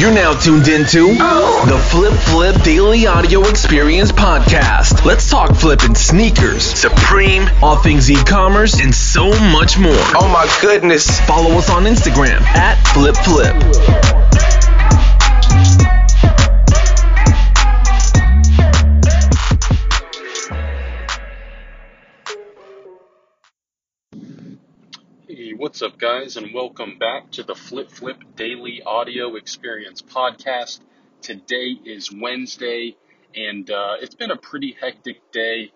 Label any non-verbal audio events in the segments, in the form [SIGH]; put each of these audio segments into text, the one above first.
You're now tuned into the Flip Flip Daily Audio Experience Podcast. Let's talk flipping sneakers, Supreme, all things e-commerce, and so much more. Oh my goodness. Follow us on Instagram at Flip Flip. What's up, guys, and welcome back to the Flip Flip Daily Audio Experience Podcast. Today is Wednesday, and uh, it's been a pretty hectic day.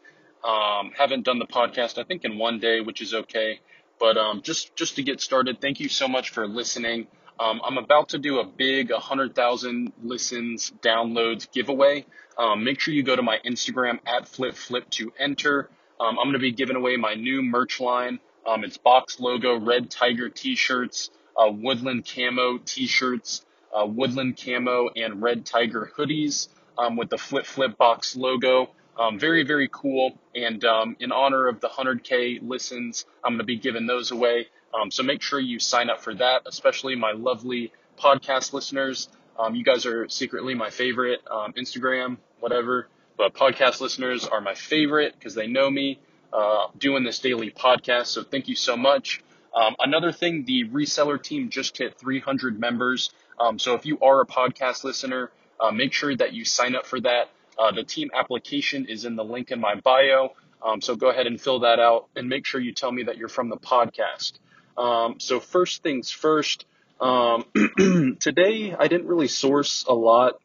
Um, haven't done the podcast, I think, in one day, which is okay. But um, just just to get started, thank you so much for listening. Um, I'm about to do a big 100,000 listens, downloads giveaway. Um, make sure you go to my Instagram at Flip Flip to enter. Um, I'm going to be giving away my new merch line. Um, it's box logo, red tiger t-shirts, uh, woodland camo t-shirts, uh, woodland camo and red tiger hoodies um, with the flip flip box logo. Um, very, very cool. And um, in honor of the 100K listens, I'm going to be giving those away. Um, so make sure you sign up for that, especially my lovely podcast listeners. Um, you guys are secretly my favorite, Instagram, whatever. But podcast listeners are my favorite because they know me uh, doing this daily podcast. So thank you so much. Um, another thing, the reseller team just hit 300 members. Um, so if you are a podcast listener, uh, make sure that you sign up for that. Uh, the team application is in the link in my bio. Um, so go ahead and fill that out and make sure you tell me that you're from the podcast. Um, so first things first, um, [CLEARS THROAT] today I didn't really source a lot.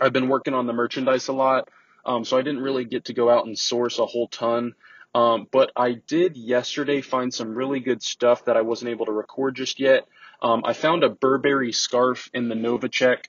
I've been working on the merchandise a lot. Um, so I didn't really get to go out and source a whole ton. Um, but I did yesterday find some really good stuff that I wasn't able to record just yet. Um, I found a Burberry scarf in the Nova Check.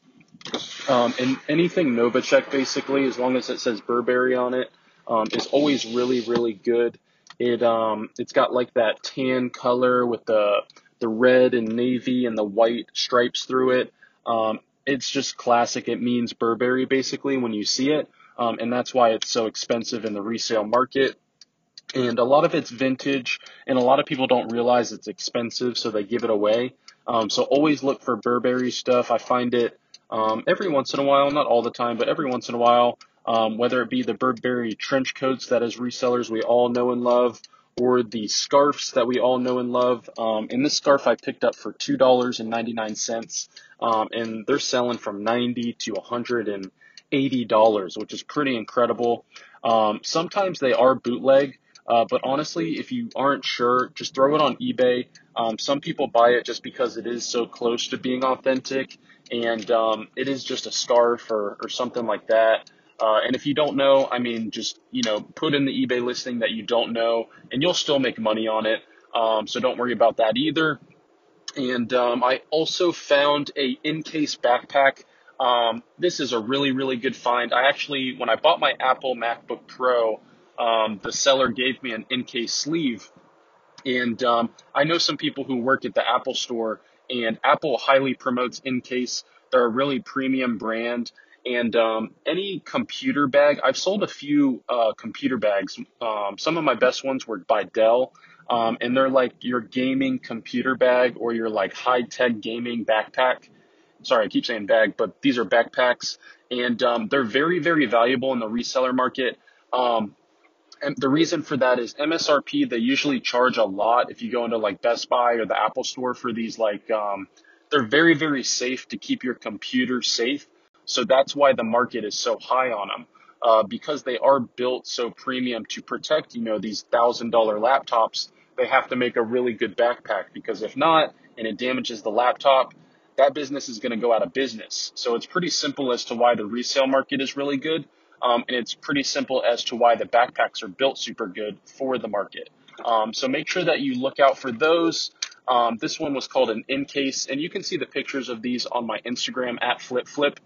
Um, and anything Nova Check basically, as long as it says Burberry on it, um, is always really, really good. It um, it's got like that tan color with the the red and navy and the white stripes through it. Um, it's just classic. It means Burberry basically when you see it, and that's why it's so expensive in the resale market and a lot of it's vintage and a lot of people don't realize it's expensive so they give it away. Um, so always look for burberry stuff. I find it um, every once in a while not all the time but every once in a while um, whether it be the burberry trench coats that as resellers we all know and love or the scarves that we all know and love. Um, and this scarf i picked up for $2.99 um, and they're selling from 90 to 180 dollars which is pretty incredible. Um, sometimes they are bootleg uh, but honestly, if you aren't sure, just throw it on eBay. Um, some people buy it just because it is so close to being authentic, and um, it is just a scarf or, or something like that. Uh, and if you don't know, I mean, just you know, put in the eBay listing that you don't know, and you'll still make money on it. Um, so don't worry about that either. And um, I also found a Incase backpack. Um, this is a really, really good find. I actually, when I bought my Apple MacBook Pro um, the seller gave me an Incase sleeve. And um, I know some people who work at the Apple store, and Apple highly promotes Incase. They're a really premium brand. And um, any computer bag, I've sold a few uh, computer bags. Um, some of my best ones were by Dell. Um, and they're like your gaming computer bag or your like high tech gaming backpack. Sorry, I keep saying bag, but these are backpacks. And um, they're very, very valuable in the reseller market. Um, and the reason for that is MSRP, they usually charge a lot if you go into like Best Buy or the Apple store for these like, um, they're very, very safe to keep your computer safe. So that's why the market is so high on them. Uh, because they are built so premium to protect, you know, these thousand dollar laptops, they have to make a really good backpack because if not, and it damages the laptop, that business is going to go out of business. So it's pretty simple as to why the resale market is really good. Um, and it's pretty simple as to why the backpacks are built super good for the market. Um, so make sure that you look out for those. Um, this one was called an Incase, and you can see the pictures of these on my Instagram at flip flip.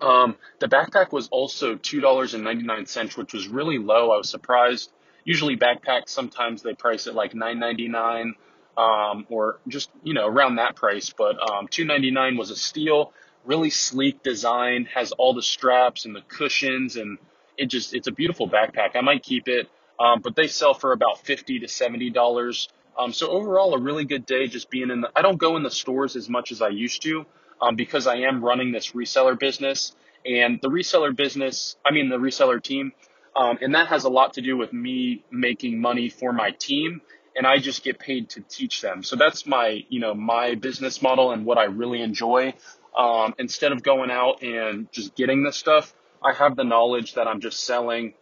Um, the backpack was also $2.99, which was really low. I was surprised. Usually backpacks, sometimes they price it like $9.99 um, or just, you know, around that price, but um, $2.99 was a steal really sleek design, has all the straps and the cushions, and it just it's a beautiful backpack. I might keep it, um, but they sell for about fifty to seventy dollars. Um, so overall, a really good day just being in the. I don't go in the stores as much as I used to, um, because I am running this reseller business and the reseller business, I mean, the reseller team, um, and that has a lot to do with me making money for my team and I just get paid to teach them. So that's my, you know, my business model and what I really enjoy. Um, instead of going out and just getting this stuff, I have the knowledge that I'm just selling.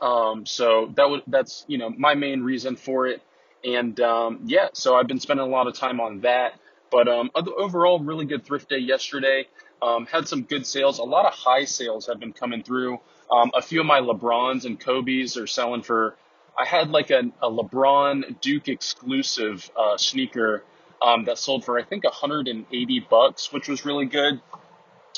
Um, so that that's, you know, my main reason for it. And, um, yeah, so I've been spending a lot of time on that. But, um, overall, really good thrift day yesterday. Um, had some good sales. A lot of high sales have been coming through. Um, a few of my LeBrons and Kobe's are selling for. I had like a, a LeBron Duke exclusive uh, sneaker um, that sold for I think 180 bucks, which was really good.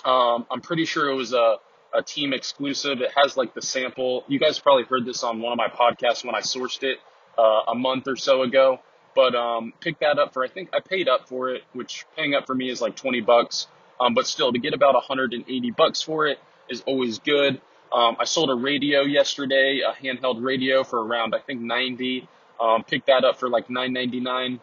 Um, I'm pretty sure it was a, a team exclusive. It has like the sample. You guys probably heard this on one of my podcasts when I sourced it uh, a month or so ago. But um, pick that up for I think I paid up for it, which paying up for me is like 20 bucks. Um, but still, to get about 180 bucks for it is always good. Um, I sold a radio yesterday, a handheld radio for around I think 90. Um, picked that up for like 9.99,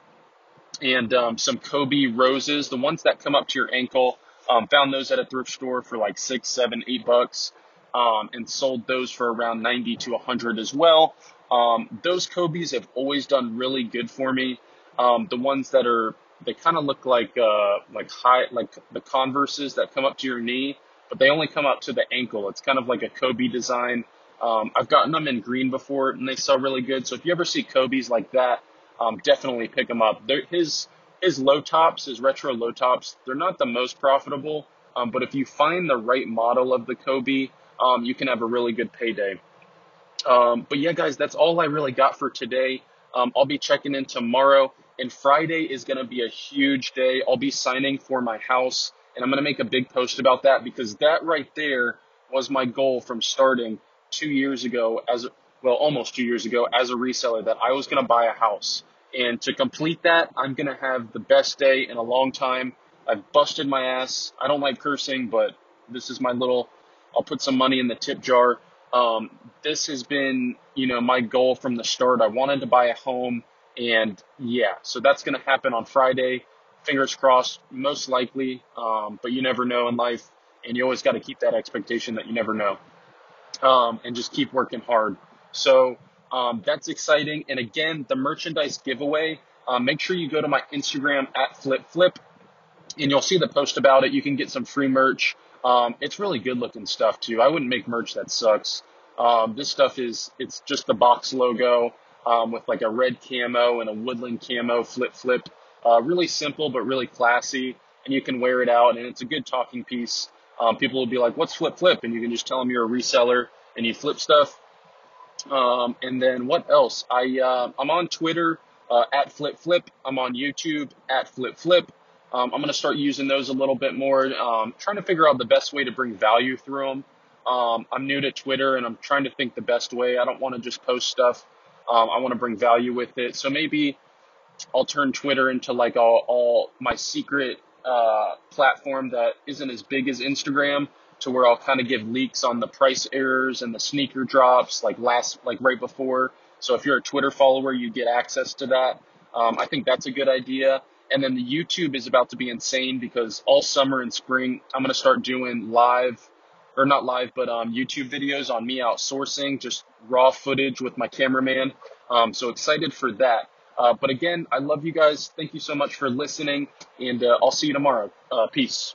and um, some Kobe roses, the ones that come up to your ankle. Um, found those at a thrift store for like six, seven, eight bucks, um, and sold those for around 90 to 100 as well. Um, those Kobe's have always done really good for me. the ones that are they kind of look like uh, like high like the Converses that come up to your knee, but they only come up to the ankle. It's kind of like a Kobe design. Um, I've gotten them in green before, and they sell really good. So if you ever see Kobe's like that, um, definitely pick them up. His his low tops, his retro low tops, they're not the most profitable, um, but if you find the right model of the Kobe, um, you can have a really good payday. Um, but yeah, guys, that's all I really got for today. Um, I'll be checking in tomorrow. And Friday is going to be a huge day. I'll be signing for my house, and I'm going to make a big post about that because that right there was my goal from starting two years ago as well, almost two years ago as a reseller that I was going to buy a house. And to complete that, I'm going to have the best day in a long time. I've busted my ass. I don't like cursing, but this is my little, I'll put some money in the tip jar. Um, this has been, you know, my goal from the start. I wanted to buy a home and yeah, so that's going to happen on Friday. Fingers crossed, most likely. Um, but you never know in life. And you always got to keep that expectation that you never know. Um, and just keep working hard. So um, that's exciting. And again, the merchandise giveaway, uh, make sure you go to my Instagram at flip flip and you'll see the post about it. You can get some free merch. Um, it's really good looking stuff too. I wouldn't make merch that sucks. Um, this stuff is, it's just the box logo um, with like a red camo and a woodland camo flip flip. Uh, really simple, but really classy. And you can wear it out and it's a good talking piece. Um, people will be like, what's flip flip? And you can just tell them you're a reseller and you flip stuff. Um, and then what else? I, uh, I'm on Twitter, uh, at flip flip. I'm on YouTube at flip flip. Um, I'm to start using those a little bit more. Um, trying to figure out the best way to bring value through them. Um, I'm new to Twitter and I'm trying to think the best way. I don't want to just post stuff um, I want to bring value with it. So maybe I'll turn Twitter into like all, all my secret uh, platform that isn't as big as Instagram to where I'll kind of give leaks on the price errors and the sneaker drops like last, like right before. So if you're a Twitter follower, you get access to that. Um, I think that's a good idea. And then the YouTube is about to be insane because all summer and spring, I'm going to start doing live or not live, but um, YouTube videos on me outsourcing, just raw footage with my cameraman. Um, so excited for that. Uh, but again, I love you guys. Thank you so much for listening, and uh, I'll see you tomorrow. Uh, peace.